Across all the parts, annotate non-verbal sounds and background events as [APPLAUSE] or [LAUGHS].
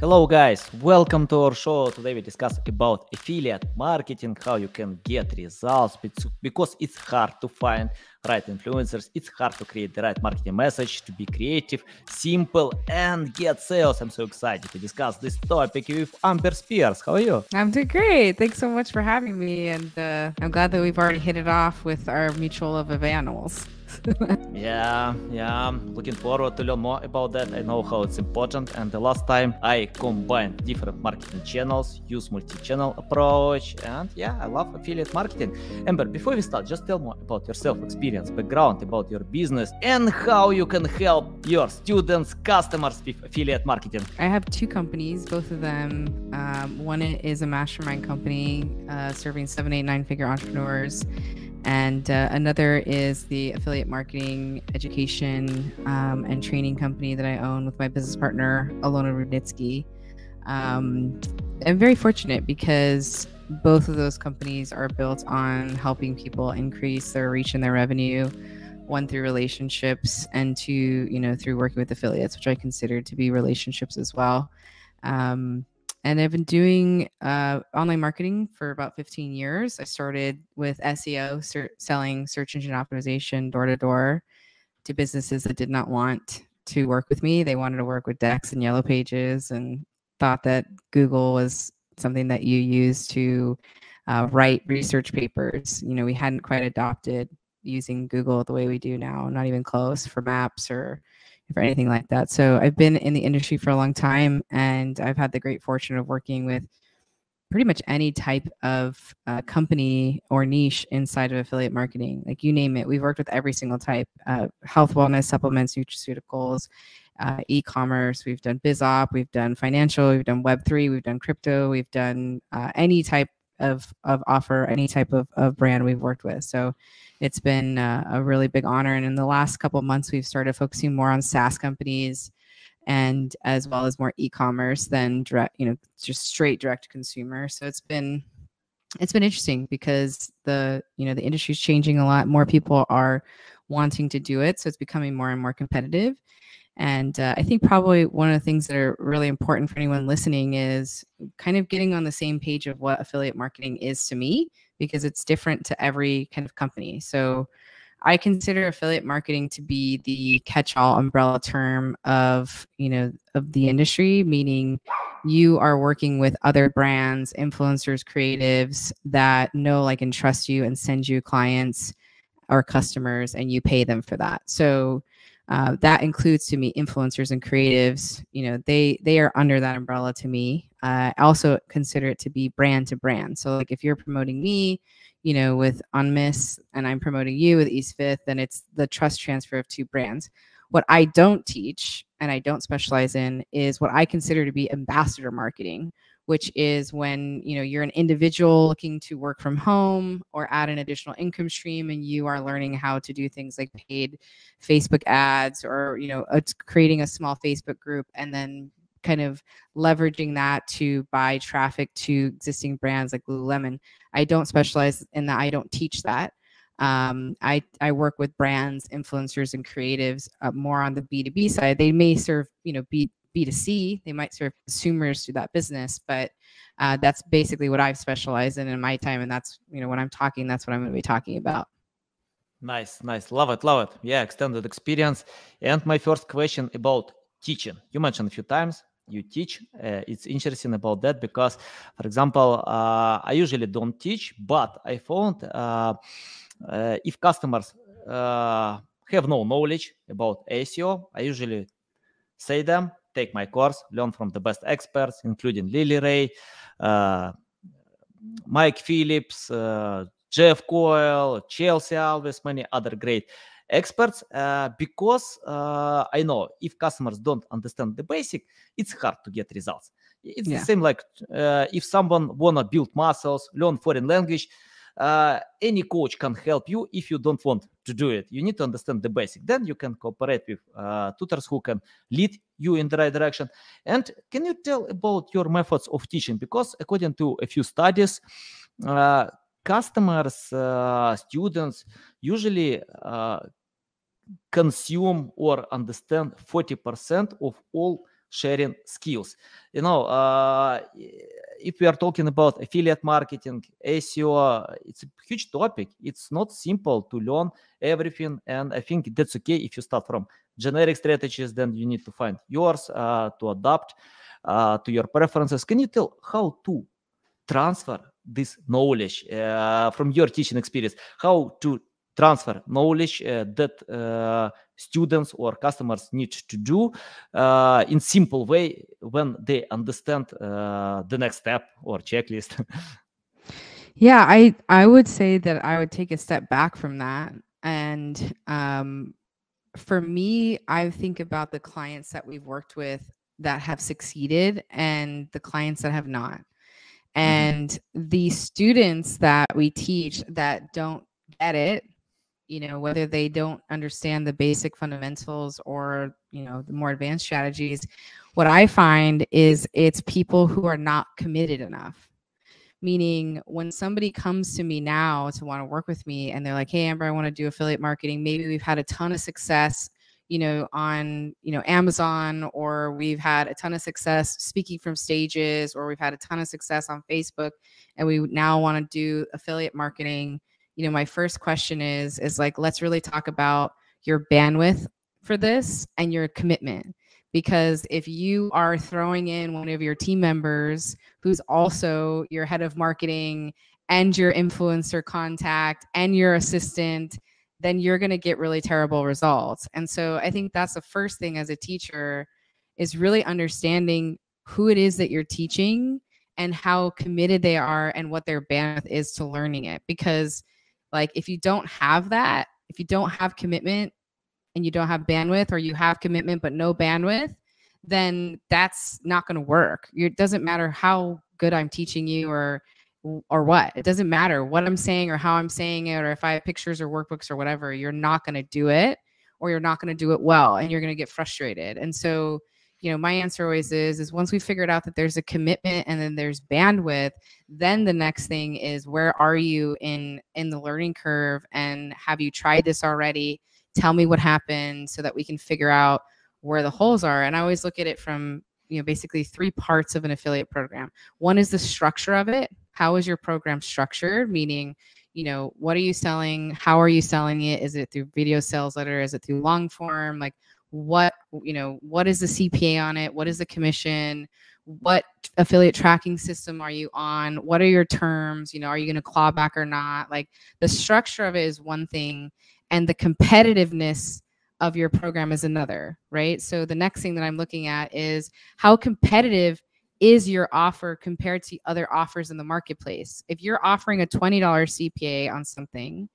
Hello guys, welcome to our show. Today we discuss about affiliate marketing, how you can get results because it's hard to find right influencers. It's hard to create the right marketing message, to be creative, simple, and get sales. I'm so excited to discuss this topic with Amber Spears. How are you? I'm doing great. Thanks so much for having me. And uh, I'm glad that we've already hit it off with our mutual love of animals. [LAUGHS] yeah, yeah. Looking forward to learn more about that. I know how it's important. And the last time I combined different marketing channels, use multi-channel approach, and yeah, I love affiliate marketing. Amber, before we start, just tell more about yourself, experience, background about your business, and how you can help your students, customers with affiliate marketing. I have two companies, both of them. Um, one is a mastermind company uh, serving seven, eight, nine figure entrepreneurs and uh, another is the affiliate marketing education um, and training company that I own with my business partner, Alona Rudnitsky. Um, I'm very fortunate because both of those companies are built on helping people increase their reach and their revenue one through relationships and two you know through working with affiliates which i consider to be relationships as well um, and I've been doing uh, online marketing for about 15 years. I started with SEO, ser- selling search engine optimization door to door to businesses that did not want to work with me. They wanted to work with Dex and Yellow Pages and thought that Google was something that you use to uh, write research papers. You know, we hadn't quite adopted using Google the way we do now, not even close for maps or for anything like that. So I've been in the industry for a long time and I've had the great fortune of working with pretty much any type of uh, company or niche inside of affiliate marketing. Like you name it, we've worked with every single type uh, health, wellness, supplements, nutraceuticals, uh, e commerce, we've done biz op, we've done financial, we've done Web3, we've done crypto, we've done uh, any type of, of offer, any type of, of brand we've worked with. So it's been uh, a really big honor. And in the last couple months, we've started focusing more on SaaS companies and as well as more e-commerce than direct, you know, just straight direct consumer. So it's been it's been interesting because the you know the industry is changing a lot. More people are wanting to do it, so it's becoming more and more competitive. And uh, I think probably one of the things that are really important for anyone listening is kind of getting on the same page of what affiliate marketing is to me because it's different to every kind of company. So I consider affiliate marketing to be the catch-all umbrella term of, you know, of the industry, meaning you are working with other brands, influencers, creatives that know, like, and trust you and send you clients or customers and you pay them for that. So uh, that includes to me influencers and creatives. You know, they they are under that umbrella to me. Uh, I also consider it to be brand to brand. So like if you're promoting me, you know, with Unmiss and I'm promoting you with East Fifth, then it's the trust transfer of two brands. What I don't teach and I don't specialize in is what I consider to be ambassador marketing, which is when you know you're an individual looking to work from home or add an additional income stream and you are learning how to do things like paid facebook ads or you know it's creating a small facebook group and then kind of leveraging that to buy traffic to existing brands like lululemon. I don't specialize in that. I don't teach that. Um, I, I work with brands, influencers, and creatives uh, more on the B2B side. They may serve, you know, B, B2C. They might serve consumers through that business, but uh, that's basically what I've specialized in in my time. And that's, you know, when I'm talking, that's what I'm going to be talking about. Nice, nice. Love it, love it. Yeah, extended experience. And my first question about teaching. You mentioned a few times you teach. Uh, it's interesting about that because, for example, uh, I usually don't teach, but I found uh, uh if customers uh, have no knowledge about SEO, I usually say them take my course, learn from the best experts, including Lily Ray, uh, Mike Phillips, uh, Jeff Coyle, Chelsea Alves, many other great experts. Uh, because uh, I know if customers don't understand the basic, it's hard to get results. It's yeah. the same like uh, if someone wanna build muscles, learn foreign language uh, any coach can help you if you don't want to do it. You need to understand the basic. Then you can cooperate with uh, tutors who can lead you in the right direction. And can you tell about your methods of teaching? Because according to a few studies, uh, customers, uh, students usually uh, consume or understand 40% of all sharing skills. You know, uh, if we are talking about affiliate marketing, SEO, it's a huge topic. It's not simple to learn everything, and I think that's okay if you start from generic strategies. Then you need to find yours uh, to adapt uh, to your preferences. Can you tell how to transfer this knowledge uh, from your teaching experience? How to transfer knowledge uh, that uh, students or customers need to do uh, in simple way when they understand uh, the next step or checklist [LAUGHS] yeah i i would say that i would take a step back from that and um, for me i think about the clients that we've worked with that have succeeded and the clients that have not mm-hmm. and the students that we teach that don't get it you know whether they don't understand the basic fundamentals or you know the more advanced strategies what i find is it's people who are not committed enough. Meaning when somebody comes to me now to want to work with me and they're like hey amber i want to do affiliate marketing. Maybe we've had a ton of success you know on you know amazon or we've had a ton of success speaking from stages or we've had a ton of success on facebook and we now want to do affiliate marketing you know my first question is is like let's really talk about your bandwidth for this and your commitment. Because if you are throwing in one of your team members who's also your head of marketing and your influencer contact and your assistant then you're going to get really terrible results. And so i think that's the first thing as a teacher is really understanding who it is that you're teaching and how committed they are and what their bandwidth is to learning it. Because like if you don't have that, if you don't have commitment and you don't have bandwidth or you have commitment but no bandwidth, then that's not going to work. It doesn't matter how good I'm teaching you or or what. It doesn't matter what I'm saying or how I'm saying it or if I have pictures or workbooks or whatever. You're not going to do it or you're not going to do it well and you're going to get frustrated. And so you know my answer always is is once we figured out that there's a commitment and then there's bandwidth then the next thing is where are you in in the learning curve and have you tried this already? Tell me what happened so that we can figure out where the holes are. And i always look at it from you know basically three parts of an affiliate program. One is the structure of it. How is your program structured? Meaning you know what are you selling? How are you selling it? Is it through video sales letter? Is it through long form? Like what you know what is the cpa on it? What is the commission? What affiliate tracking system are you on? What are your terms? You know are you going to claw back or not? Like the structure of it is one thing and the competitiveness of your program is another right? So the next thing that i'm looking at is how competitive is your offer compared to other offers in the marketplace? If you're offering a $20 cpa on something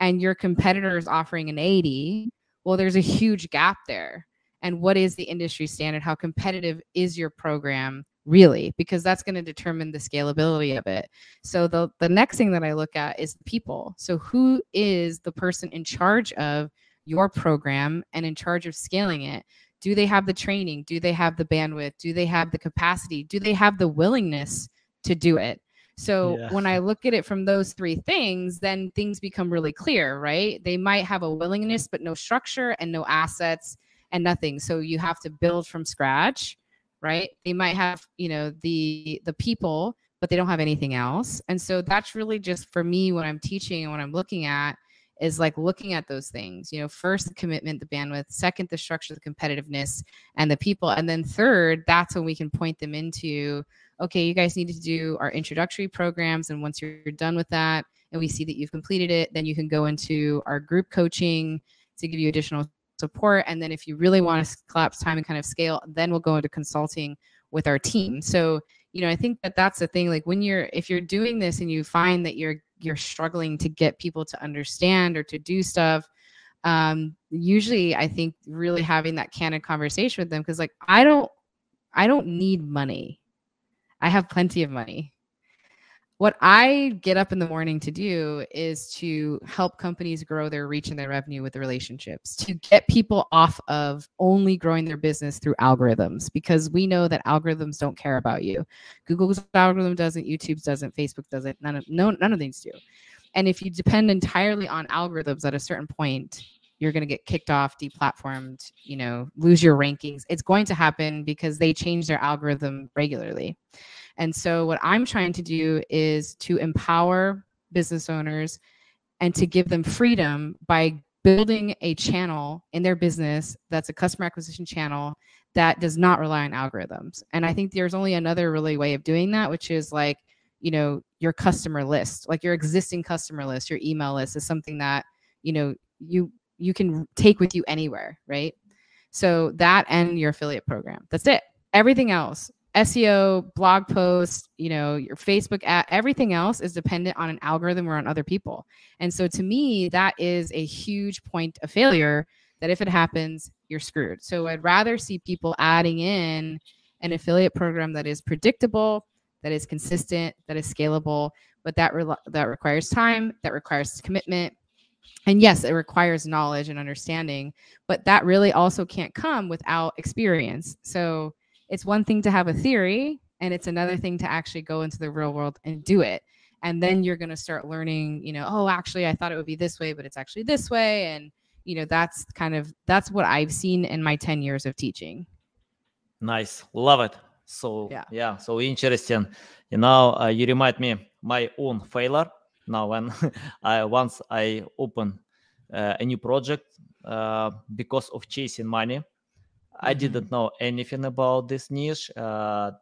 and your competitor is offering an 80 well, there's a huge gap there. And what is the industry standard? How competitive is your program really? Because that's going to determine the scalability of it. So the, the next thing that I look at is people. So who is the person in charge of your program and in charge of scaling it? Do they have the training? Do they have the bandwidth? Do they have the capacity? Do they have the willingness to do it? So yeah. when I look at it from those three things, then things become really clear, right? They might have a willingness, but no structure and no assets and nothing. So you have to build from scratch, right? They might have, you know, the the people, but they don't have anything else. And so that's really just for me what I'm teaching and what I'm looking at is like looking at those things you know first the commitment the bandwidth second the structure the competitiveness and the people and then third that's when we can point them into okay, you guys need to do our introductory programs. And once you're done with that and we see that you've completed it, then you can go into our group coaching to give you additional support. And then if you really want to collapse time and kind of scale, then we'll go into consulting with our team. So, you know, I think that that's the thing. Like when you're, if you're doing this and you find that you're, you're struggling to get people to understand or to do stuff, um, usually I think really having that candid conversation with them, because like I don't, I don't need money I have plenty of money. What I get up in the morning to do is to help companies grow their reach and their revenue with the relationships, to get people off of only growing their business through algorithms, because we know that algorithms don't care about you. Google's algorithm doesn't, YouTube's doesn't, Facebook doesn't, none of no none of these do. And if you depend entirely on algorithms at a certain point, you're going to get kicked off, deplatformed, you know, lose your rankings. It's going to happen because they change their algorithm regularly. And so, what I'm trying to do is to empower business owners and to give them freedom by building a channel in their business that's a customer acquisition channel that does not rely on algorithms. And I think there's only another really way of doing that, which is like, you know, your customer list, like your existing customer list, your email list is something that, you know, you you can take with you anywhere, right? So that and your affiliate program. That's it. Everything else, SEO, blog posts, you know, your Facebook ad, everything else is dependent on an algorithm or on other people. And so to me, that is a huge point of failure that if it happens, you're screwed. So I'd rather see people adding in an affiliate program that is predictable, that is consistent, that is scalable, but that re- that requires time, that requires commitment. And yes, it requires knowledge and understanding, but that really also can't come without experience. So it's one thing to have a theory and it's another thing to actually go into the real world and do it. And then you're going to start learning you know oh actually i thought it would be this way but it's actually this way. And you know that's kind of that's what i've seen in my 10 years of teaching. Nice. Love it. So yeah, yeah so interesting. You know uh, you remind me my own failure. Now when [LAUGHS] i once i open uh, a new project uh, because of chasing money I didn't know anything about this niche, uh,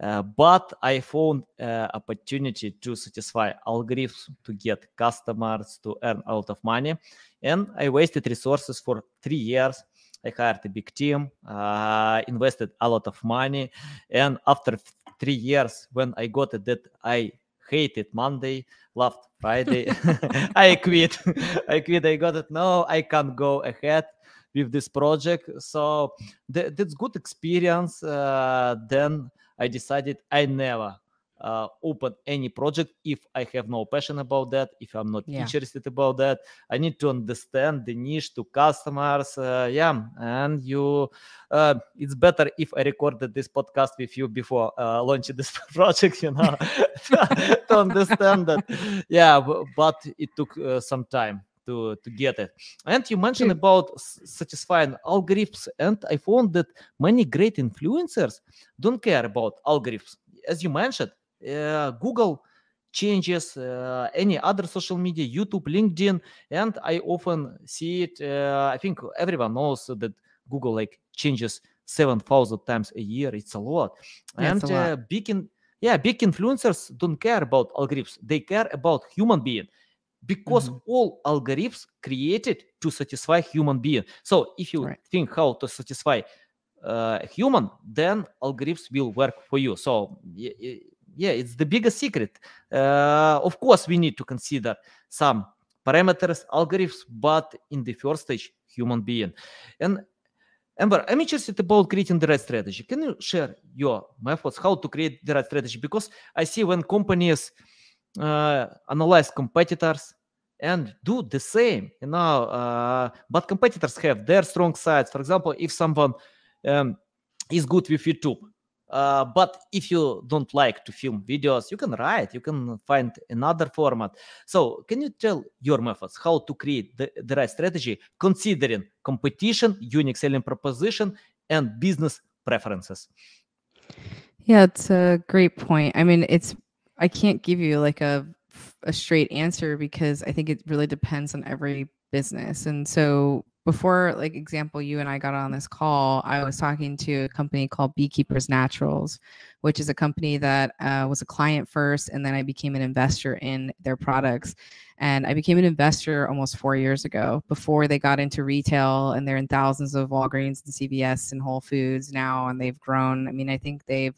uh, but I found uh, opportunity to satisfy algorithms to get customers to earn a lot of money, and I wasted resources for three years. I hired a big team, uh, invested a lot of money, and after three years, when I got it that I hated Monday, loved Friday, [LAUGHS] I quit. [LAUGHS] I quit. I got it. No, I can't go ahead with this project. So th- that's good experience. Uh, then I decided I never uh, open any project if I have no passion about that, if I'm not yeah. interested about that. I need to understand the niche to customers. Uh, yeah, and you, uh, it's better if I recorded this podcast with you before uh, [LAUGHS] launching this [LAUGHS] project, you know, [LAUGHS] to understand that. Yeah, but it took uh, some time to to get it. And you mentioned about satisfying algorithms, and I found that many great influencers don't care about algorithms. As you mentioned, uh, Google changes uh, any other social media youtube linkedin and i often see it uh, i think everyone knows that google like changes 7000 times a year it's a lot yeah, and a lot. Uh, big in, yeah big influencers don't care about algorithms they care about human being because mm-hmm. all algorithms created to satisfy human being so if you right. think how to satisfy uh, a human then algorithms will work for you so yeah it's the biggest secret uh, of course we need to consider some parameters algorithms but in the first stage human being and Amber, I'm interested about creating the right strategy. Can you share your methods how to create the right strategy? Because I see when companies uh, analyze competitors and do the same. You know uh, but competitors have their strong sides. For example if someone um, is good with youtube uh, but if you don't like to film videos you can write you can find another format. So can you tell your methods how to create the, the right strategy considering competition unique selling proposition and business preferences? Yeah it's a great point. I mean it's I can't give you like a a straight answer because I think it really depends on every business. And so before like example you and I got on this call, I was talking to a company called Beekeepers Naturals, which is a company that uh, was a client first and then I became an investor in their products. And I became an investor almost 4 years ago before they got into retail and they're in thousands of Walgreens and CVS and Whole Foods now and they've grown. I mean, I think they've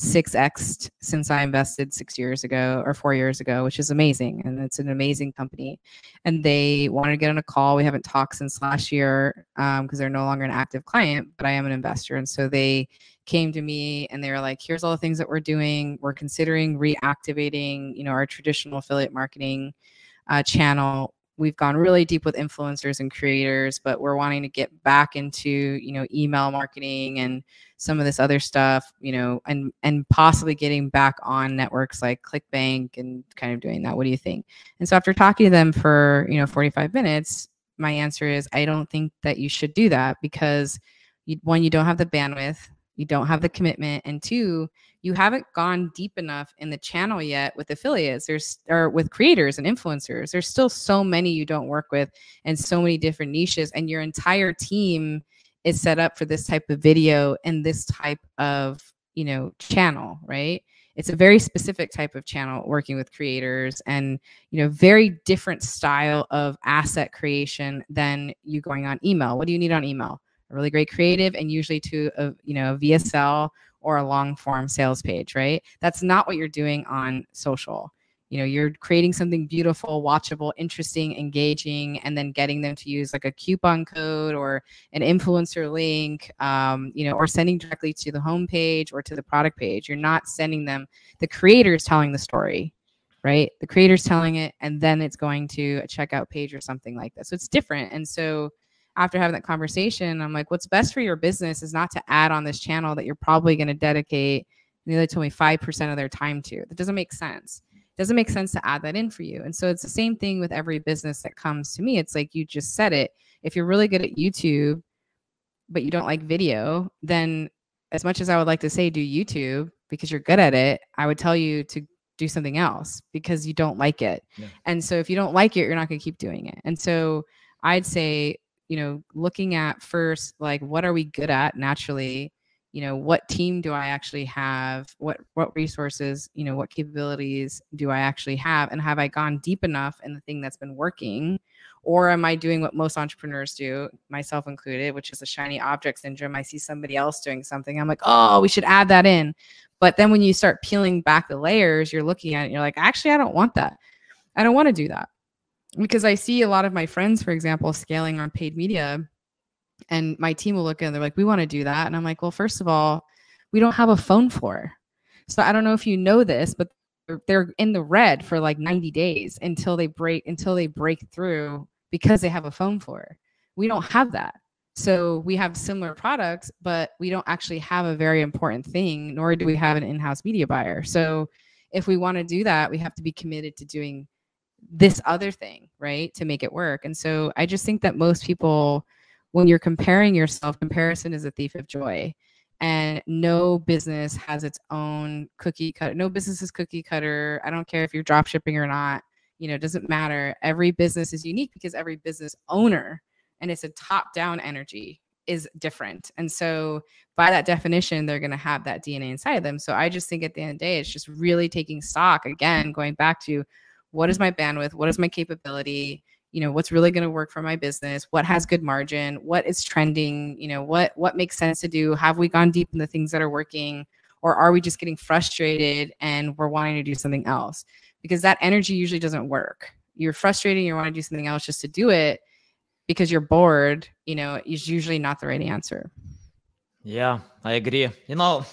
6x since I invested six years ago or four years ago, which is amazing. And it's an amazing company. And they wanted to get on a call. We haven't talked since last year because um, they're no longer an active client, but I am an investor. And so they came to me and they were like, here's all the things that we're doing. We're considering reactivating, you know, our traditional affiliate marketing uh, channel we've gone really deep with influencers and creators but we're wanting to get back into you know email marketing and some of this other stuff you know and and possibly getting back on networks like clickbank and kind of doing that. What do you think? And so after talking to them for you know 45 minutes my answer is I don't think that you should do that because you, one, you don't have the bandwidth, you don't have the commitment, and two, you haven't gone deep enough in the channel yet with affiliates. There's or with creators and influencers. There's still so many you don't work with and so many different niches and your entire team is set up for this type of video and this type of you know channel right? It's a very specific type of channel working with creators and you know very different style of asset creation than you going on email. What do you need on email a really great creative and usually to a you know a vsl or a long form sales page, right? That's not what you're doing on social. You know, you're creating something beautiful, watchable, interesting, engaging, and then getting them to use like a coupon code or an influencer link, um, you know, or sending directly to the homepage or to the product page. You're not sending them, the creator's telling the story, right? The creator's telling it, and then it's going to a checkout page or something like that. So it's different. And so, after having that conversation, I'm like, what's best for your business is not to add on this channel that you're probably going to dedicate, and they told me 5% of their time to. That doesn't make sense. It doesn't make sense to add that in for you. And so it's the same thing with every business that comes to me. It's like you just said it. If you're really good at YouTube, but you don't like video, then as much as I would like to say do YouTube because you're good at it, I would tell you to do something else because you don't like it. Yeah. And so if you don't like it, you're not going to keep doing it. And so I'd say you know looking at first like what are we good at naturally? You know what team do i actually have? What what resources you know what capabilities do i actually have? And have i gone deep enough in the thing that's been working? Or am i doing what most entrepreneurs do myself included which is a shiny object syndrome. I see somebody else doing something. I'm like oh we should add that in. But then when you start peeling back the layers you're looking at it you're like actually i don't want that. I don't want to do that because I see a lot of my friends, for example, scaling on paid media, and my team will look and they're like, "We want to do that," and I'm like, "Well, first of all, we don't have a phone floor, so I don't know if you know this, but they're in the red for like 90 days until they break until they break through because they have a phone floor. We don't have that." So we have similar products, but we don't actually have a very important thing, nor do we have an in-house media buyer. So if we want to do that, we have to be committed to doing this other thing, right? To make it work. And so I just think that most people, when you're comparing yourself, comparison is a thief of joy. And no business has its own cookie cutter. No business is cookie cutter. I don't care if you're drop shipping or not. You know, it doesn't matter. Every business is unique because every business owner and it's a top down energy is different. And so by that definition, they're going to have that DNA inside of them. So I just think at the end of the day, it's just really taking stock again, going back to what is my bandwidth? What is my capability? You know what's really going to work for my business? What has good margin? What is trending? You know what what makes sense to do? Have we gone deep in the things that are working? Or are we just getting frustrated and we're wanting to do something else? Because that energy usually doesn't work. You're frustrated you want to do something else just to do it because you're bored you know is usually not the right answer. Yeah i agree. You know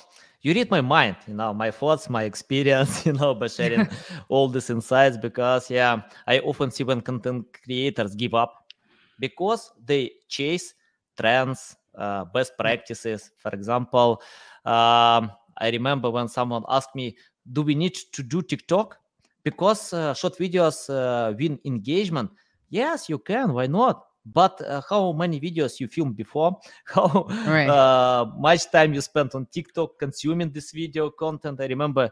you read my mind you know my thoughts my experience [LAUGHS] you know by sharing [LAUGHS] all these insights because yeah i often see when content creators give up because they chase trends uh, best practices. For example um, i remember when someone asked me do we need to do tiktok? Because uh, short videos uh, win engagement. Yes you can. Why not but uh, how many videos you filmed before? [LAUGHS] How right. uh, much time you spent on tiktok consuming this video content? I remember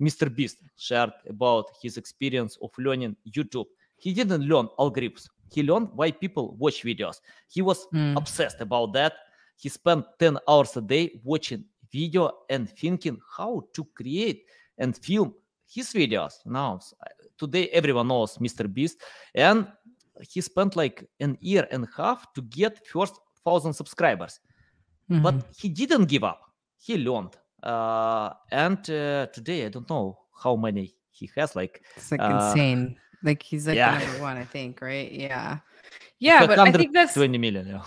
mr beast shared about his experience of learning youtube. He didn't learn algorithms. He learned why people watch videos. He was mm. obsessed about that. He spent 10 hours a day watching video and thinking how to create and film his videos. Now today everyone knows mr beast. And he spent like an year and a half to get first thousand subscribers. Mm-hmm. but he didn't give up. He learned. Uh, and uh, today i don't know how many he has like it's like uh, insane. Like he's like yeah. number one i think right? Yeah. Yeah but i think that's 20 million yeah.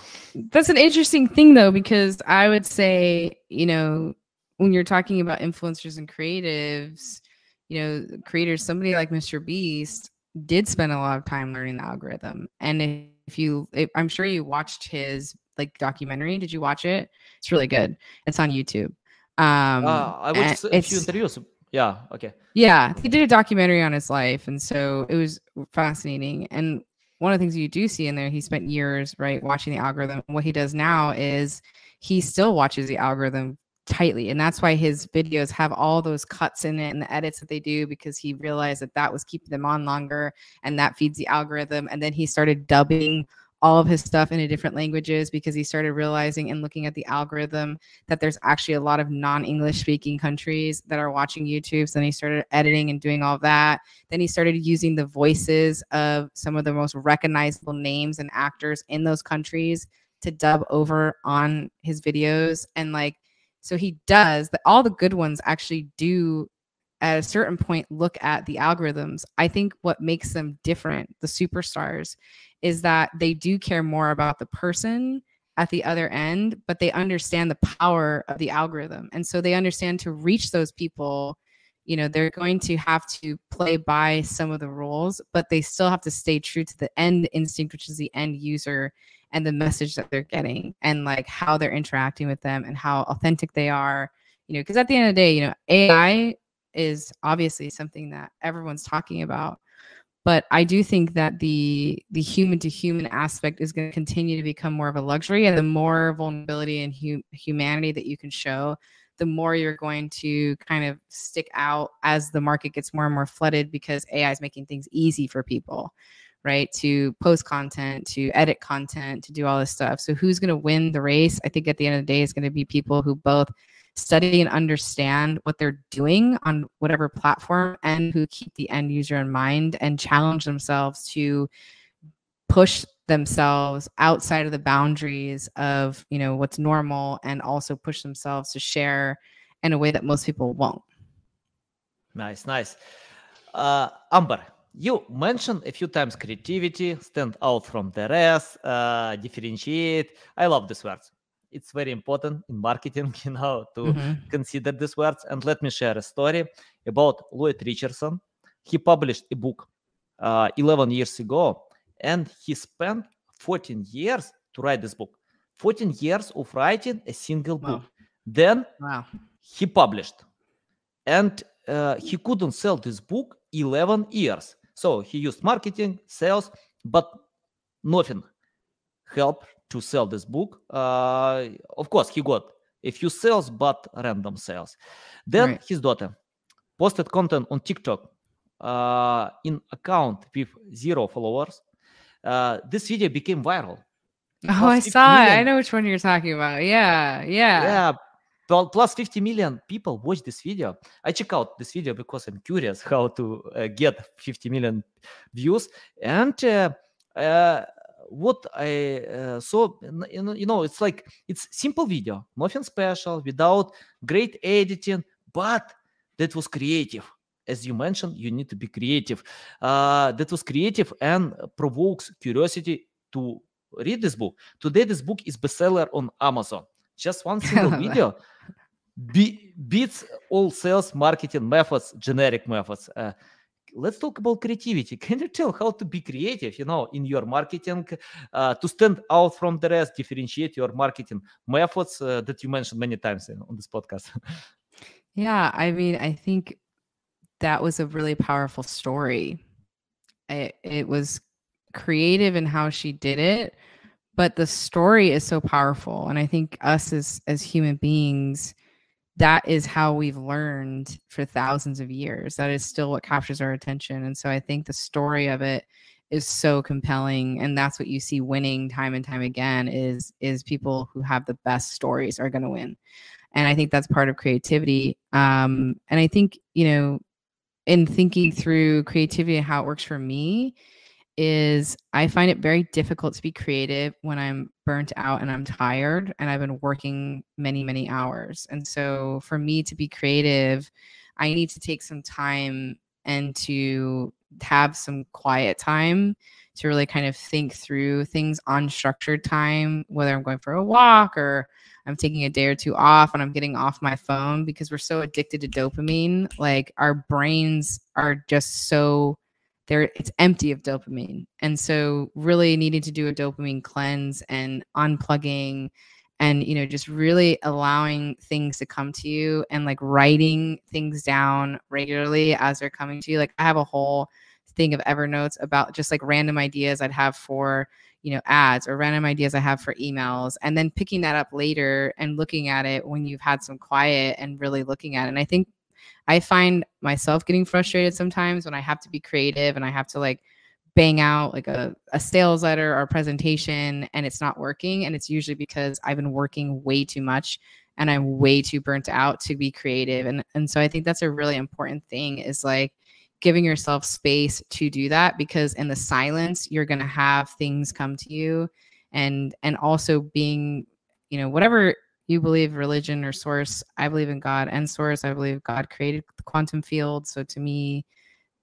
that's an interesting thing though because i would say you know when you're talking about influencers and creatives you know creators somebody like mr beast did spend a lot of time learning the algorithm. And if you, if, I'm sure you watched his like documentary. Did you watch it? It's really good. It's on YouTube. Um, uh, I watched a few interviews. Yeah. Okay. Yeah, he did a documentary on his life, and so it was fascinating. And one of the things you do see in there, he spent years right watching the algorithm. What he does now is he still watches the algorithm tightly and that's why his videos have all those cuts in it and the edits that they do because he realized that that was keeping them on longer and that feeds the algorithm and then he started dubbing all of his stuff into different languages because he started realizing and looking at the algorithm that there's actually a lot of non-english speaking countries that are watching youtube. So then he started editing and doing all that. Then he started using the voices of some of the most recognizable names and actors in those countries to dub over on his videos and like so he does that. All the good ones actually do at a certain point look at the algorithms. I think what makes them different, the superstars, is that they do care more about the person at the other end, but they understand the power of the algorithm. And so they understand to reach those people, you know, they're going to have to play by some of the rules, but they still have to stay true to the end instinct, which is the end user and the message that they're getting and like how they're interacting with them and how authentic they are you know because at the end of the day you know ai is obviously something that everyone's talking about but i do think that the the human to human aspect is going to continue to become more of a luxury and the more vulnerability and hu- humanity that you can show the more you're going to kind of stick out as the market gets more and more flooded because ai is making things easy for people right? To post content, to edit content, to do all this stuff. So who's going to win the race? I think at the end of the day, it's going to be people who both study and understand what they're doing on whatever platform and who keep the end user in mind and challenge themselves to push themselves outside of the boundaries of you know what's normal and also push themselves to share in a way that most people won't nice nice uh amber you mentioned a few times creativity, stand out from the rest, uh, differentiate. I love these words. It's very important in marketing, [LAUGHS] you know, to mm-hmm. consider these words. And let me share a story about Lloyd Richardson. He published a book uh, 11 years ago, and he spent 14 years to write this book. 14 years of writing a single book. Wow. Then wow. he published, and uh, he couldn't sell this book 11 years so he used marketing, sales, but nothing helped to sell this book. Uh, of course, he got a few sales, but random sales. Then right. his daughter posted content on TikTok uh, in account with zero followers. Uh, this video became viral. Oh, I saw million. it. I know which one you're talking about. Yeah, yeah. Yeah, Well, plus 50 million people watch this video i check out this video because i'm curious how to uh, get 50 million views and uh, uh, what i uh, saw you know it's like it's simple video nothing special without great editing but that was creative as you mentioned you need to be creative uh, that was creative and provokes curiosity to read this book today this book is bestseller on amazon just one single [LAUGHS] video be, beats all sales marketing methods, generic methods. Uh, let's talk about creativity. [LAUGHS] Can you tell how to be creative, you know, in your marketing, uh, to stand out from the rest, differentiate your marketing methods uh, that you mentioned many times on this podcast? [LAUGHS] yeah, I mean, I think that was a really powerful story. It, it was creative in how she did it, but the story is so powerful. And I think us as as human beings, that is how we've learned for thousands of years. That is still what captures our attention. And so I think the story of it is so compelling and that's what you see winning time and time again is is people who have the best stories are going to win and i think that's part of creativity um and i think you know in thinking through creativity and how it works for me is I find it very difficult to be creative when I'm burnt out and I'm tired and I've been working many, many hours. And so for me to be creative, I need to take some time and to have some quiet time to really kind of think through things on structured time, whether I'm going for a walk or I'm taking a day or two off and I'm getting off my phone because we're so addicted to dopamine. Like our brains are just so there it's empty of dopamine and so really needing to do a dopamine cleanse and unplugging and you know just really allowing things to come to you and like writing things down regularly as they're coming to you like i have a whole thing of Evernote about just like random ideas I'd have for you know ads or random ideas I have for emails and then picking that up later and looking at it when you've had some quiet and really looking at it. And I think I find myself getting frustrated sometimes when I have to be creative and I have to like bang out like a, a sales letter or a presentation and it's not working. And it's usually because I've been working way too much and I'm way too burnt out to be creative. And and so I think that's a really important thing is like giving yourself space to do that because in the silence you're going to have things come to you and and also being you know whatever you believe religion or source i believe in god and source i believe god created the quantum field. So to me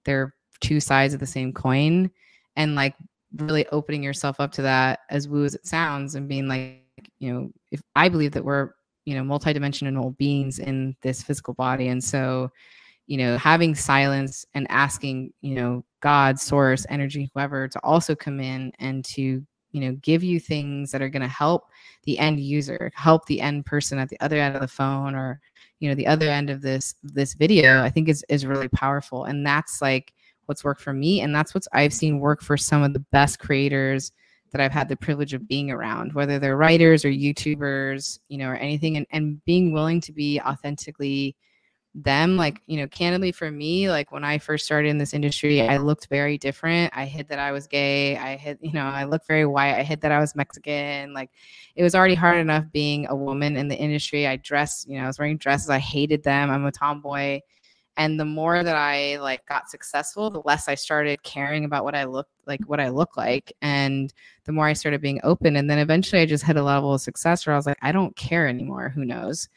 they're two sides of the same coin. And like really opening yourself up to that as woo as it sounds and being like you know if i believe that we're you know multidimensional beings in this physical body. And so you know, having silence and asking, you know, God, source, energy, whoever to also come in and to, you know, give you things that are going to help the end user, help the end person at the other end of the phone or, you know, the other end of this this video, I think is is really powerful. And that's like what's worked for me. And that's what I've seen work for some of the best creators that I've had the privilege of being around, whether they're writers or YouTubers, you know, or anything, and, and being willing to be authentically them like you know candidly for me like when i first started in this industry i looked very different. I hid that i was gay. I hid you know i looked very white. I hid that i was mexican. Like it was already hard enough being a woman in the industry. I dressed you know i was wearing dresses. I hated them. I'm a tomboy. And the more that i like got successful the less i started caring about what i looked like what i look like. And the more i started being open. And then eventually i just hit a level of success where i was like i don't care anymore. Who knows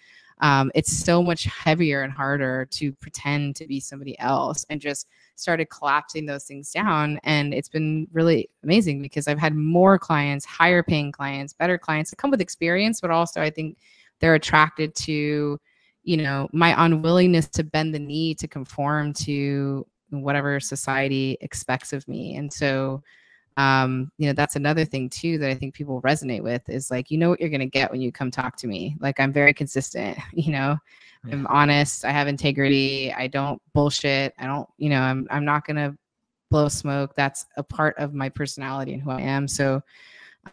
um, it's so much heavier and harder to pretend to be somebody else and just started collapsing those things down. And it's been really amazing because i've had more clients higher paying clients better clients that come with experience but also i think they're attracted to you know my unwillingness to bend the knee to conform to whatever society expects of me. And so um, you know, that's another thing too that I think people resonate with is like, you know what you're gonna get when you come talk to me. Like I'm very consistent, [LAUGHS] you know, yeah. I'm honest, I have integrity, I don't bullshit, I don't, you know, I'm I'm not gonna blow smoke. That's a part of my personality and who I am. So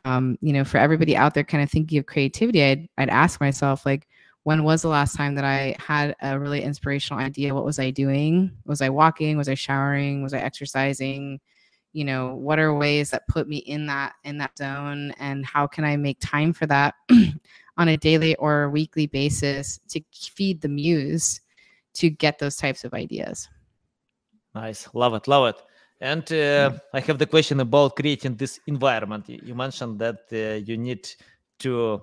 um, you know, for everybody out there kind of thinking of creativity, I'd I'd ask myself, like, when was the last time that I had a really inspirational idea? What was I doing? Was I walking? Was I showering? Was I exercising? You know what are ways that put me in that in that zone and how can i make time for that [CLEARS THROAT] on a daily or weekly basis to feed the muse to get those types of ideas? Nice. Love it love it. And uh, yeah. i have the question about creating this environment. You mentioned that uh, you need to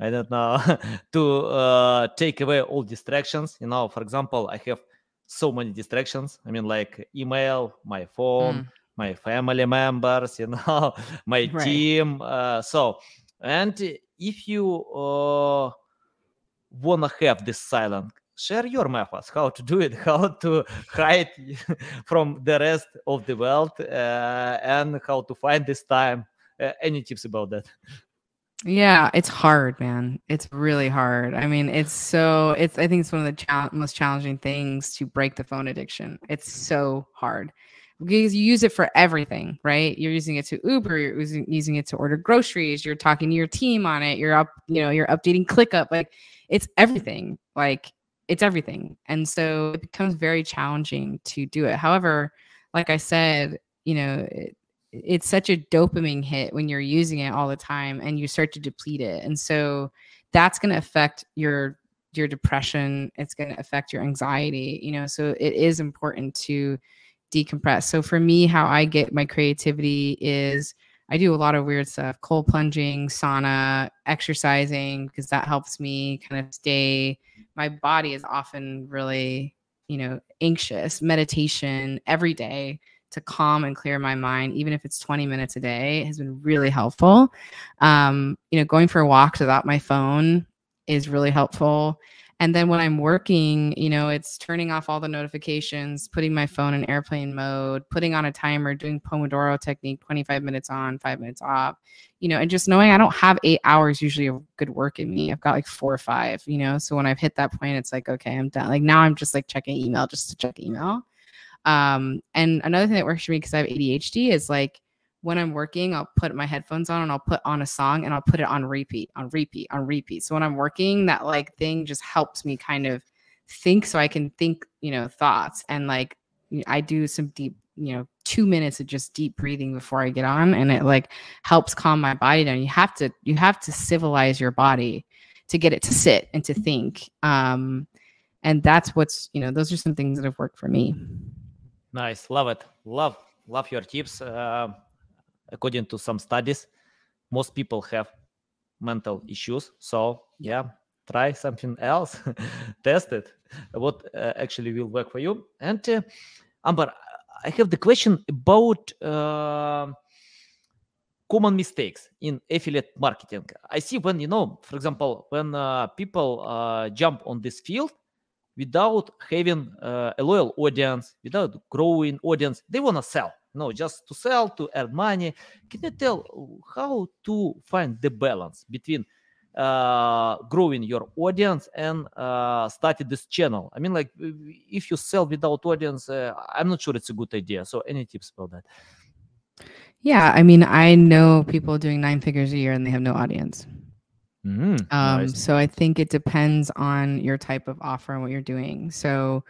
i don't know [LAUGHS] to uh, take away all distractions. You know for example i have so many distractions. I mean like email my phone mm my family members, you [LAUGHS] know, my right. team. Uh, so, and if you uh, wanna have this silent, share your methods, how to do it, [LAUGHS] how to hide [LAUGHS] from the rest of the world, uh, and how to find this time. Uh, any tips about that? Yeah, it's hard, man. It's really hard. I mean, it's so it's I think it's one of the cha- most challenging things to break the phone addiction. It's so hard because you use it for everything, right? You're using it to Uber, you're using, using it to order groceries, you're talking to your team on it, you're up, you know, you're updating ClickUp. Like it's everything. Like it's everything. And so it becomes very challenging to do it. However, like I said, you know, it, it's such a dopamine hit when you're using it all the time and you start to deplete it. And so that's going to affect your your depression, it's going to affect your anxiety, you know. So it is important to decompress. So for me, how I get my creativity is I do a lot of weird stuff, cold plunging, sauna, exercising, because that helps me kind of stay. My body is often really, you know, anxious. Meditation every day to calm and clear my mind, even if it's 20 minutes a day, has been really helpful. Um, you know, going for walks without my phone is really helpful. And then when I'm working, you know, it's turning off all the notifications, putting my phone in airplane mode, putting on a timer, doing Pomodoro technique, 25 minutes on, five minutes off, you know, and just knowing I don't have eight hours usually of good work in me. I've got like four or five, you know. So when I've hit that point, it's like, okay, I'm done. Like now I'm just like checking email just to check email. Um, and another thing that works for me because I have ADHD is like when I'm working, I'll put my headphones on and I'll put on a song and I'll put it on repeat, on repeat, on repeat. So when I'm working, that like thing just helps me kind of think so I can think, you know, thoughts and like I do some deep, you know, two minutes of just deep breathing before I get on and it like helps calm my body down. You have to, you have to civilize your body to get it to sit and to think. Um, and that's what's, you know, those are some things that have worked for me. Nice. Love it. Love, love your tips. Uh, according to some studies, most people have mental issues. So yeah, try something else, [LAUGHS] test it. What uh, actually will work for you? And uh, Amber, I have the question about uh, common mistakes in affiliate marketing. I see when you know, for example, when uh, people uh, jump on this field without having uh, a loyal audience, without growing audience, they want to sell no just to sell to earn money. Can you tell how to find the balance between uh, growing your audience and uh, starting this channel? I mean like if you sell without audience uh, i'm not sure it's a good idea. So any tips about that? Yeah i mean i know people doing nine figures a year and they have no audience. Mm, um, nice. so i think it depends on your type of offer and what you're doing. So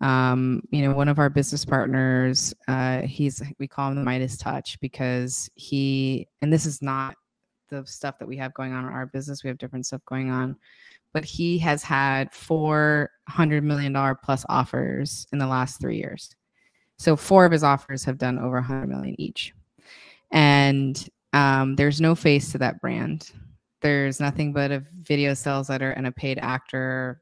um, you know, one of our business partners, uh, he's we call him the Midas Touch because he, and this is not the stuff that we have going on in our business. We have different stuff going on, but he has had four hundred million dollar plus offers in the last three years. So four of his offers have done over a hundred million each, and um, there's no face to that brand. There's nothing but a video sales letter and a paid actor.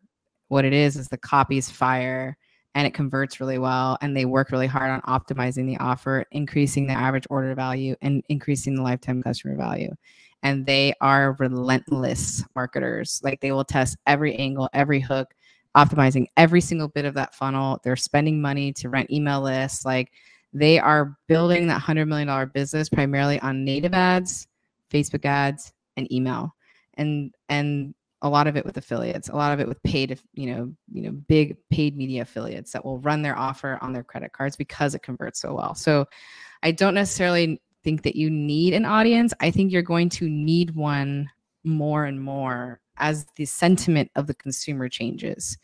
What it is is the copies fire and it converts really well and they work really hard on optimizing the offer increasing the average order value and increasing the lifetime customer value. And they are relentless marketers. Like they will test every angle every hook optimizing every single bit of that funnel. They're spending money to rent email lists. Like they are building that $100 million business primarily on native ads facebook ads and email. And and a lot of it with affiliates, a lot of it with paid, you know, you know, big paid media affiliates that will run their offer on their credit cards because it converts so well. So I don't necessarily think that you need an audience. I think you're going to need one more and more as the sentiment of the consumer changes.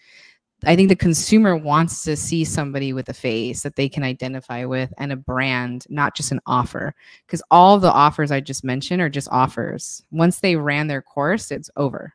I think the consumer wants to see somebody with a face that they can identify with and a brand, not just an offer. Because all the offers I just mentioned are just offers. Once they ran their course, it's over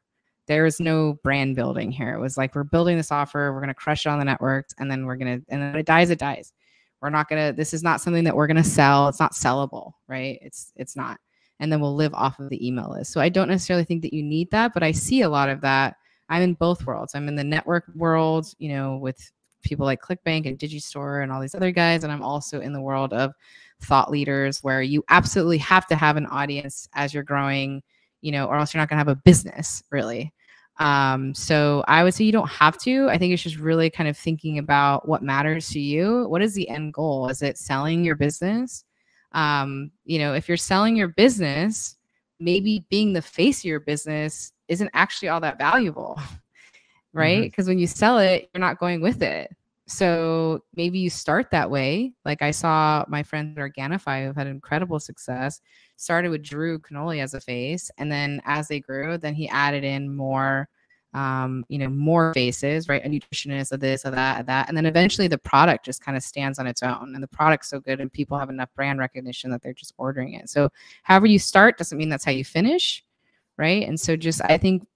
there was no brand building here. It was like we're building this offer, we're gonna crush it on the networks, and then we're gonna and then it dies, it dies. We're not gonna. This is not something that we're gonna sell. It's not sellable, right? It's it's not. And then we'll live off of the email list. So I don't necessarily think that you need that, but I see a lot of that. I'm in both worlds. I'm in the network world, you know, with people like ClickBank and Digistore and all these other guys, and I'm also in the world of thought leaders where you absolutely have to have an audience as you're growing you know, or else you're not going to have a business really. Um, so I would say you don't have to. I think it's just really kind of thinking about what matters to you. What is the end goal? Is it selling your business? Um, you know, if you're selling your business, maybe being the face of your business isn't actually all that valuable, [LAUGHS] right? Because mm-hmm. when you sell it, you're not going with it. So maybe you start that way. Like I saw my friend Organifi who've had incredible success, started with Drew Canole as a face. And then as they grew, then he added in more, um, you know, more faces, right? A nutritionist, of this, of that, of that. And then eventually the product just kind of stands on its own. And the product's so good and people have enough brand recognition that they're just ordering it. So however you start doesn't mean that's how you finish. Right. And so just I think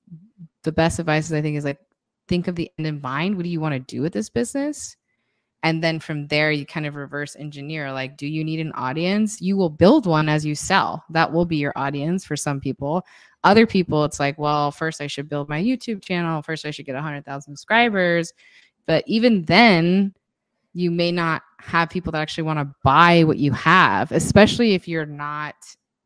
the best advice is I think is like think of the end in mind. What do you want to do with this business? And then from there, you kind of reverse engineer like, do you need an audience? You will build one as you sell. That will be your audience for some people. Other people, it's like, well, first I should build my YouTube channel. First, I should get 100,000 subscribers. But even then, you may not have people that actually want to buy what you have, especially if you're not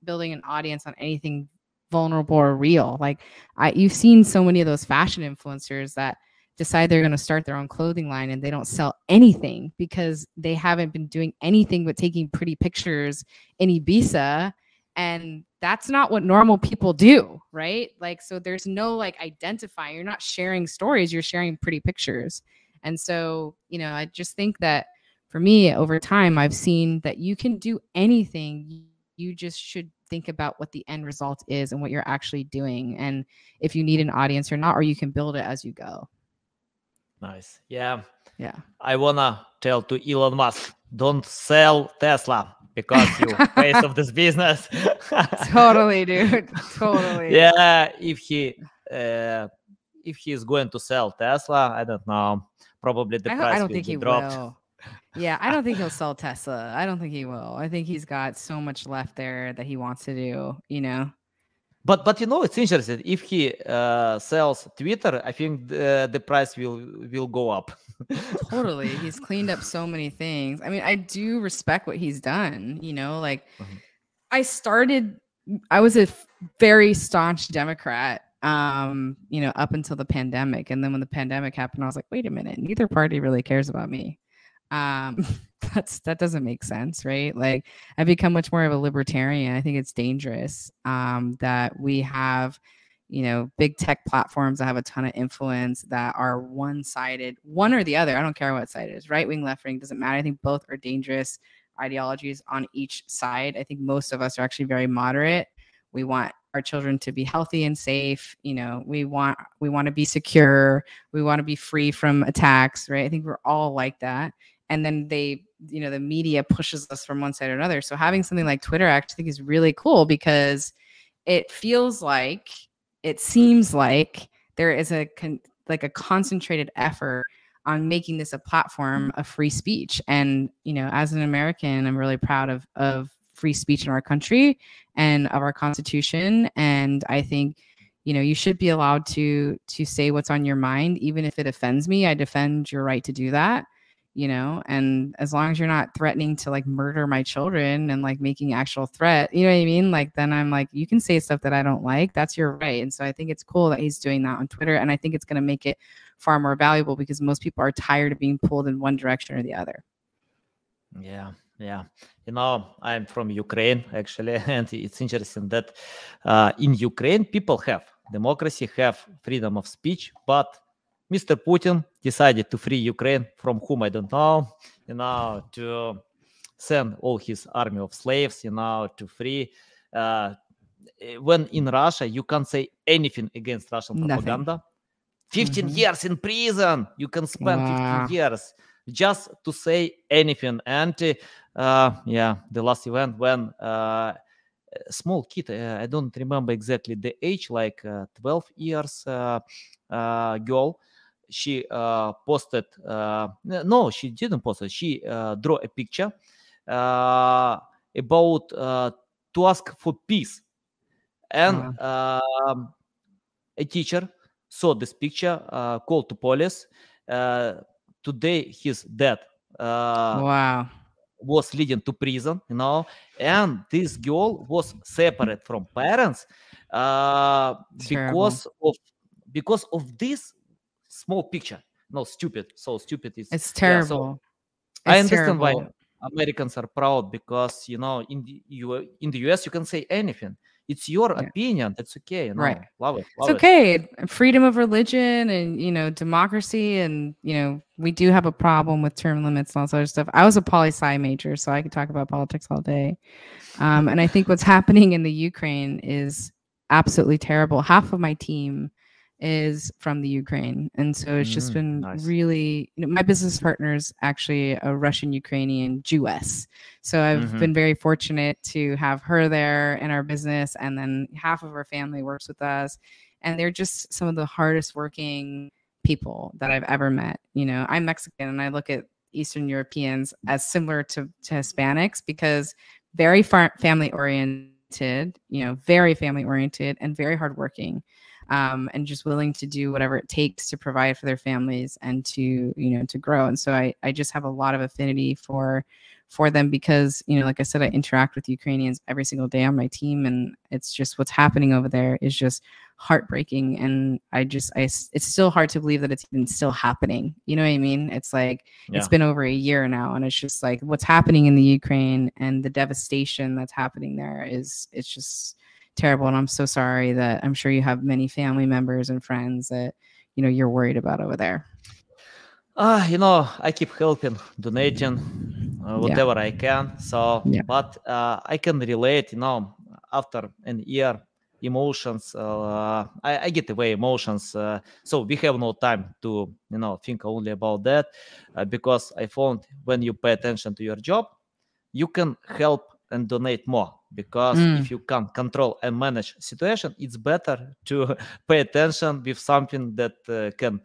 building an audience on anything vulnerable or real. Like I you've seen so many of those fashion influencers that decide they're going to start their own clothing line and they don't sell anything because they haven't been doing anything but taking pretty pictures in Ibiza and that's not what normal people do, right? Like so there's no like identifying. You're not sharing stories, you're sharing pretty pictures. And so, you know, I just think that for me over time i've seen that you can do anything you just should think about what the end result is and what you're actually doing and if you need an audience or not or you can build it as you go. Nice. Yeah. Yeah. I wanna tell to elon musk don't sell tesla because you [LAUGHS] face of this business. [LAUGHS] [LAUGHS] Totally dude. Totally. Yeah if he uh, if he is going to sell tesla i don't know. Probably the I, price I don't will think be he dropped. will yeah, I don't think he'll sell Tesla. I don't think he will. I think he's got so much left there that he wants to do, you know. But but you know it's interesting. If he uh, sells Twitter, I think the, the price will will go up. [LAUGHS] totally, he's cleaned up so many things. I mean, I do respect what he's done. You know, like mm-hmm. I started. I was a very staunch Democrat um you know up until the pandemic and then when the pandemic happened i was like wait a minute neither party really cares about me um [LAUGHS] that's that doesn't make sense right? Like i've become much more of a libertarian. I think it's dangerous um that we have you know big tech platforms that have a ton of influence that are one-sided one or the other. I don't care what side it is right wing left wing doesn't matter. I think both are dangerous ideologies on each side. I think most of us are actually very moderate. We want our children to be healthy and safe you know we want we want to be secure. We want to be free from attacks right? I think we're all like that and then they you know the media pushes us from one side or another. So having something like twitter i actually think is really cool because it feels like it seems like there is a con- like a concentrated effort on making this a platform of free speech. And you know as an american i'm really proud of of free speech in our country and of our constitution. And i think you know you should be allowed to to say what's on your mind even if it offends me. I defend your right to do that you know and as long as you're not threatening to like murder my children and like making actual threat you know what i mean? Like then i'm like you can say stuff that i don't like that's your right. And so i think it's cool that he's doing that on twitter and i think it's going to make it far more valuable because most people are tired of being pulled in one direction or the other. Yeah yeah. You know i'm from ukraine actually [LAUGHS] and it's interesting that uh, in ukraine people have democracy have freedom of speech but Mr. Putin decided to free Ukraine from whom I don't know, you know, to send all his army of slaves, you know, to free. Uh, when in Russia, you can't say anything against Russian Nothing. propaganda. 15 mm-hmm. years in prison, you can spend wow. 15 years just to say anything. And uh, yeah, the last event when uh, small kid, uh, I don't remember exactly the age, like uh, 12 years uh, uh, girl, she uh, posted uh, no she didn't post it she uh, draw a picture uh, about uh, to ask for peace. And um, a teacher saw this picture uh, called to police uh, today he's dead uh, wow was leading to prison you know and this girl was separate from parents uh, because of because of this small picture. No, stupid. So stupid is it's terrible. Yeah, so I understand terrible. why Americans are proud because you know in the you in the US you can say anything. It's your yeah. opinion. That's okay. You know? Right. Love it. Love it's okay. It. Freedom of religion and you know democracy and you know we do have a problem with term limits and all sort of stuff. I was a poli sci major, so I could talk about politics all day. Um, and I think what's [LAUGHS] happening in the Ukraine is absolutely terrible. Half of my team is from the Ukraine. And so it's just mm, been nice. really, you know, my business partner is actually a Russian Ukrainian Jewess. So I've mm-hmm. been very fortunate to have her there in our business. And then half of her family works with us. And they're just some of the hardest working people that I've ever met. You know, I'm Mexican and I look at Eastern Europeans as similar to, to Hispanics because very far family oriented, you know, very family oriented and very hardworking um, and just willing to do whatever it takes to provide for their families and to you know to grow. And so i i just have a lot of affinity for for them because you know like i said i interact with ukrainians every single day on my team and it's just what's happening over there is just heartbreaking. And i just i it's still hard to believe that it's even still happening. You know what i mean? It's like yeah. it's been over a year now and it's just like what's happening in the ukraine and the devastation that's happening there is it's just terrible. And I'm so sorry that I'm sure you have many family members and friends that, you know, you're worried about over there. uh, you know, I keep helping, donating, uh, whatever yeah. I can. So, yeah. but uh, I can relate, you know, after an year, emotions, uh, I, I, get away emotions. Uh, so we have no time to, you know, think only about that uh, because I found when you pay attention to your job, you can help and donate more because mm. if you can't control and manage situation it's better to [LAUGHS] pay attention with something that uh, can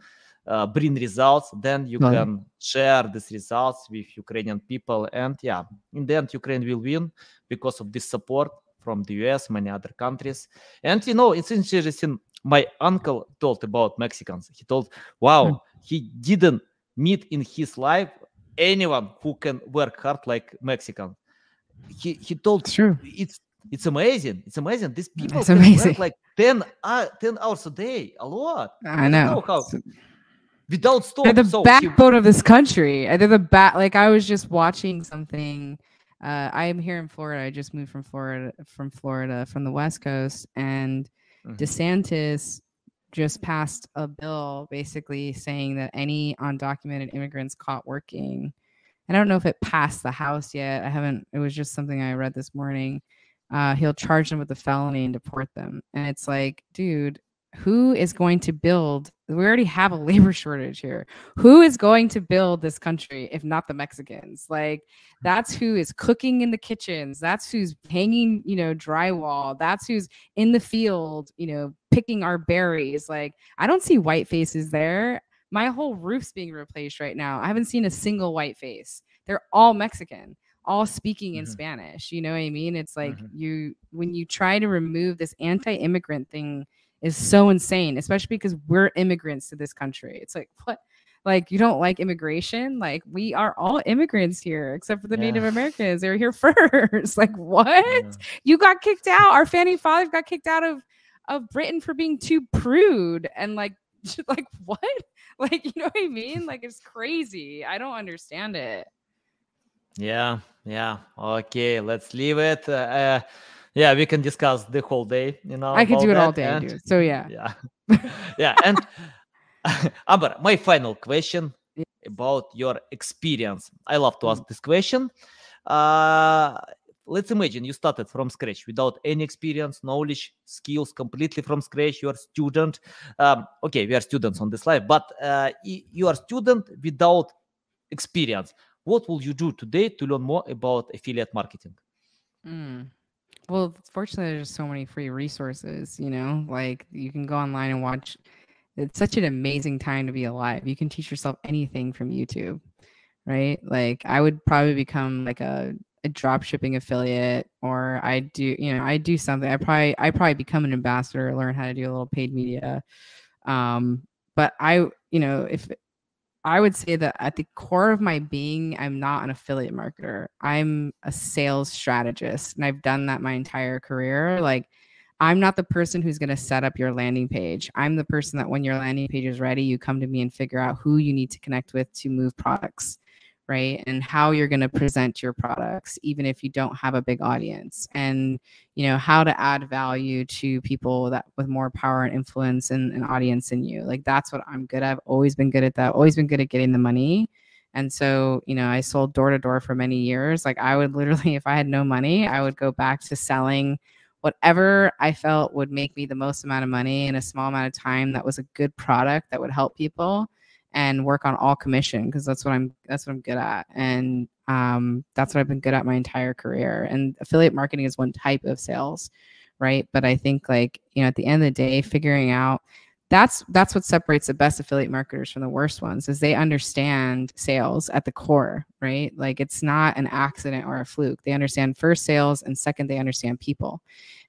uh, bring results then you can share these results with ukrainian people. And yeah in the end ukraine will win because of this support from the us many other countries. And you know it's interesting my uncle told about mexicans. He told wow mm. he didn't meet in his life anyone who can work hard like mexican he he told it's true it's it's amazing it's amazing these people it's amazing. work like 10 uh, 10 hours a day a lot i know, know how without stop. They're the so backbone of this country. They're the back. Like I was just watching something. Uh, I am here in Florida. I just moved from Florida, from Florida, from the West Coast, and mm-hmm. DeSantis just passed a bill basically saying that any undocumented immigrants caught working. I don't know if it passed the House yet. I haven't. It was just something I read this morning. Uh, he'll charge them with a felony and deport them. And it's like, dude, who is going to build we already have a [LAUGHS] labor shortage here who is going to build this country if not the mexicans like that's who is cooking in the kitchens that's who's hanging you know drywall that's who's in the field you know picking our berries like i don't see white faces there my whole roof's being replaced right now i haven't seen a single white face they're all mexican all speaking in mm-hmm. spanish you know what i mean it's like mm-hmm. you when you try to remove this anti-immigrant thing is so insane, especially because we're immigrants to this country. It's like, what? Like, you don't like immigration? Like, we are all immigrants here, except for the yeah. Native [LAUGHS] Americans. They were here [LAUGHS] first. like, what? Yeah. You got kicked out. Our founding fathers got kicked out of of Britain for being too prude and like, [LAUGHS] like what? [LAUGHS] Like, you know what I mean? Like, it's crazy. I don't understand it. Yeah, yeah. Okay, let's leave it. Uh, yeah we can discuss the whole day you know i could do it all day and, dude. so yeah yeah [LAUGHS] yeah and amber my final question about your experience i love to ask mm. this question uh let's imagine you started from scratch without any experience knowledge skills completely from scratch you're a student um, okay we are students on this life but uh, you are student without experience what will you do today to learn more about affiliate marketing mm. Well, fortunately, there's so many free resources, you know, like you can go online and watch. It's such an amazing time to be alive. You can teach yourself anything from YouTube, right? Like I would probably become like a, a drop shipping affiliate or I do, you know, I do something. I probably, I probably become an ambassador, learn how to do a little paid media. Um, but I, you know, if I would say that at the core of my being, I'm not an affiliate marketer. I'm a sales strategist, and I've done that my entire career. Like, I'm not the person who's going to set up your landing page. I'm the person that when your landing page is ready, you come to me and figure out who you need to connect with to move products right and how you're going to present your products even if you don't have a big audience and you know how to add value to people that with more power and influence and an audience in you like that's what i'm good at. I've always been good at that always been good at getting the money and so you know i sold door to door for many years like i would [LAUGHS] literally if i had no money i would go back to selling whatever i felt would make me the most amount of money in a small amount of time that was a good product that would help people and work on all commission because that's what I'm that's what I'm good at. And um, that's what I've been good at my entire career. And affiliate marketing is one type of sales right? But I think like you know at the end of the day figuring out that's that's what separates the best affiliate marketers from the worst ones is they understand sales at the core right? Like it's not an accident or a fluke. They understand first sales and second they understand people.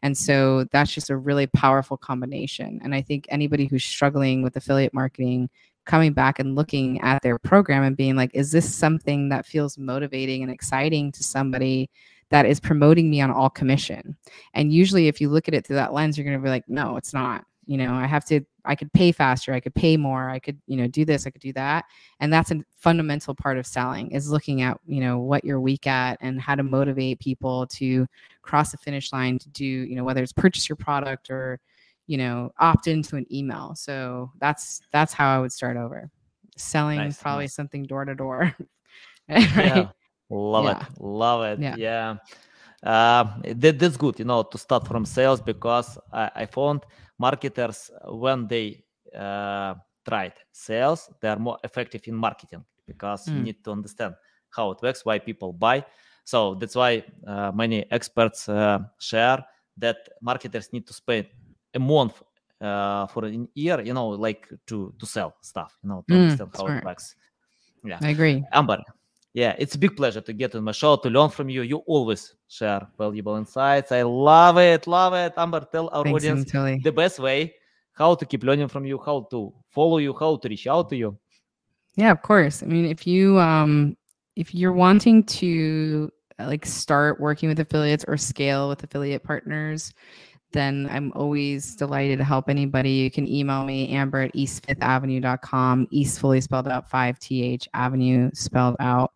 And so that's just a really powerful combination. And i think anybody who's struggling with affiliate marketing coming back and looking at their program and being like, is this something that feels motivating and exciting to somebody that is promoting me on all commission? And usually, if you look at it through that lens, you're going to be like, no, it's not. You know, I have to, I could pay faster, I could pay more, I could, you know, do this, I could do that. And that's a fundamental part of selling is looking at, you know, what you're weak at and how to motivate people to cross the finish line to do, you know, whether it's purchase your product or, you know opt into an email so that's that's how i would start over selling Nice, probably nice. something door to door. [LAUGHS] Yeah, love Yeah. it, love it. Yeah. Yeah, Um, that, that's good, you know, to start from sales because I, I found marketers uh, when they uh, tried sales, they are more effective in marketing because you Mm. need to understand how it works, why people buy. So that's why uh, many experts uh, share that marketers need to spend a month uh, for an year, you know, like to to sell stuff, you know, to Mm, understand how smart. it works. Yeah. I agree. Amber, yeah, it's a big pleasure to get on my show to learn from you. You always share valuable insights. I love it, love it. Amber, tell our Thanks, audience Anatoly. the best way how to keep learning from you, how to follow you, how to reach out to you. Yeah, of course. I mean, if you um if you're wanting to like start working with affiliates or scale with affiliate partners, then I'm always delighted to help anybody. You can email me, amber at eastfifthavenue.com, east fully spelled out, 5th avenue spelled out.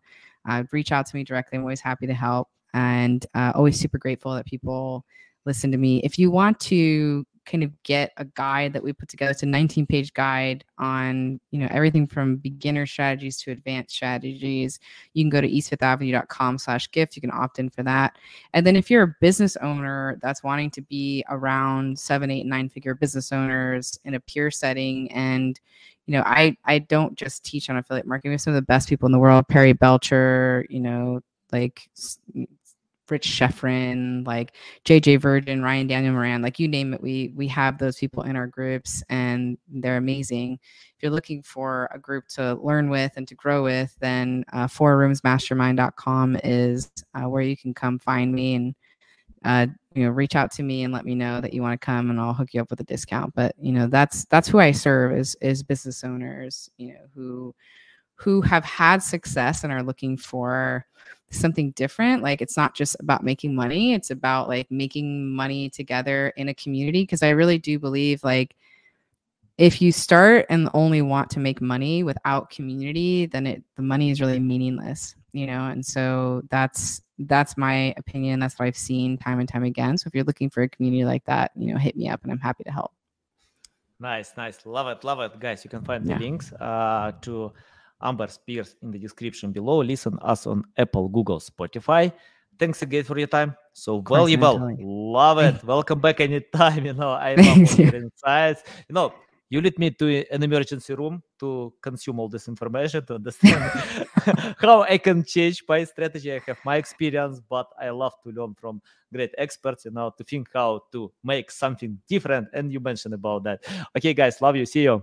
Uh, reach out to me directly. I'm always happy to help and uh, always super grateful that people listen to me. If you want to kind of get a guide that we put together, it's a 19 page guide on, you know, everything from beginner strategies to advanced strategies. You can go to eastfifthavenue.com slash gift. You can opt in for that. And then if you're a business owner that's wanting to be around seven, eight, nine figure business owners in a peer setting and you know, I I don't just teach on affiliate marketing. We have some of the best people in the world, Perry Belcher, you know, like Rich Schefren, like JJ Virgin, Ryan Daniel Moran, like you name it. We we have those people in our groups and they're amazing. If you're looking for a group to learn with and to grow with, then uh, fourroomsmastermind.com is uh, where you can come find me and uh, you know reach out to me and let me know that you want to come and I'll hook you up with a discount. But you know that's that's who I serve is is business owners, you know, who who have had success and are looking for something different. Like it's not just about making money, it's about like making money together in a community. Cause I really do believe like if you start and only want to make money without community, then it the money is really meaningless, you know. And so that's that's my opinion. That's what I've seen time and time again. So if you're looking for a community like that, you know, hit me up and I'm happy to help. Nice, nice. Love it, love it. Guys, you can find Yeah. the links uh, to Amber Spears in the description below. Listen us on Apple, Google, Spotify. Thanks again for your time. So valuable. Love it. [LAUGHS] Welcome back anytime. [LAUGHS] You know, I love your insights. You know, you lead me to an emergency room to consume all this information to understand [LAUGHS] how I can change my strategy. I have my experience, but I love to learn from great experts, you know, to think how to make something different. And you mentioned about that. Okay, guys, love you. See you.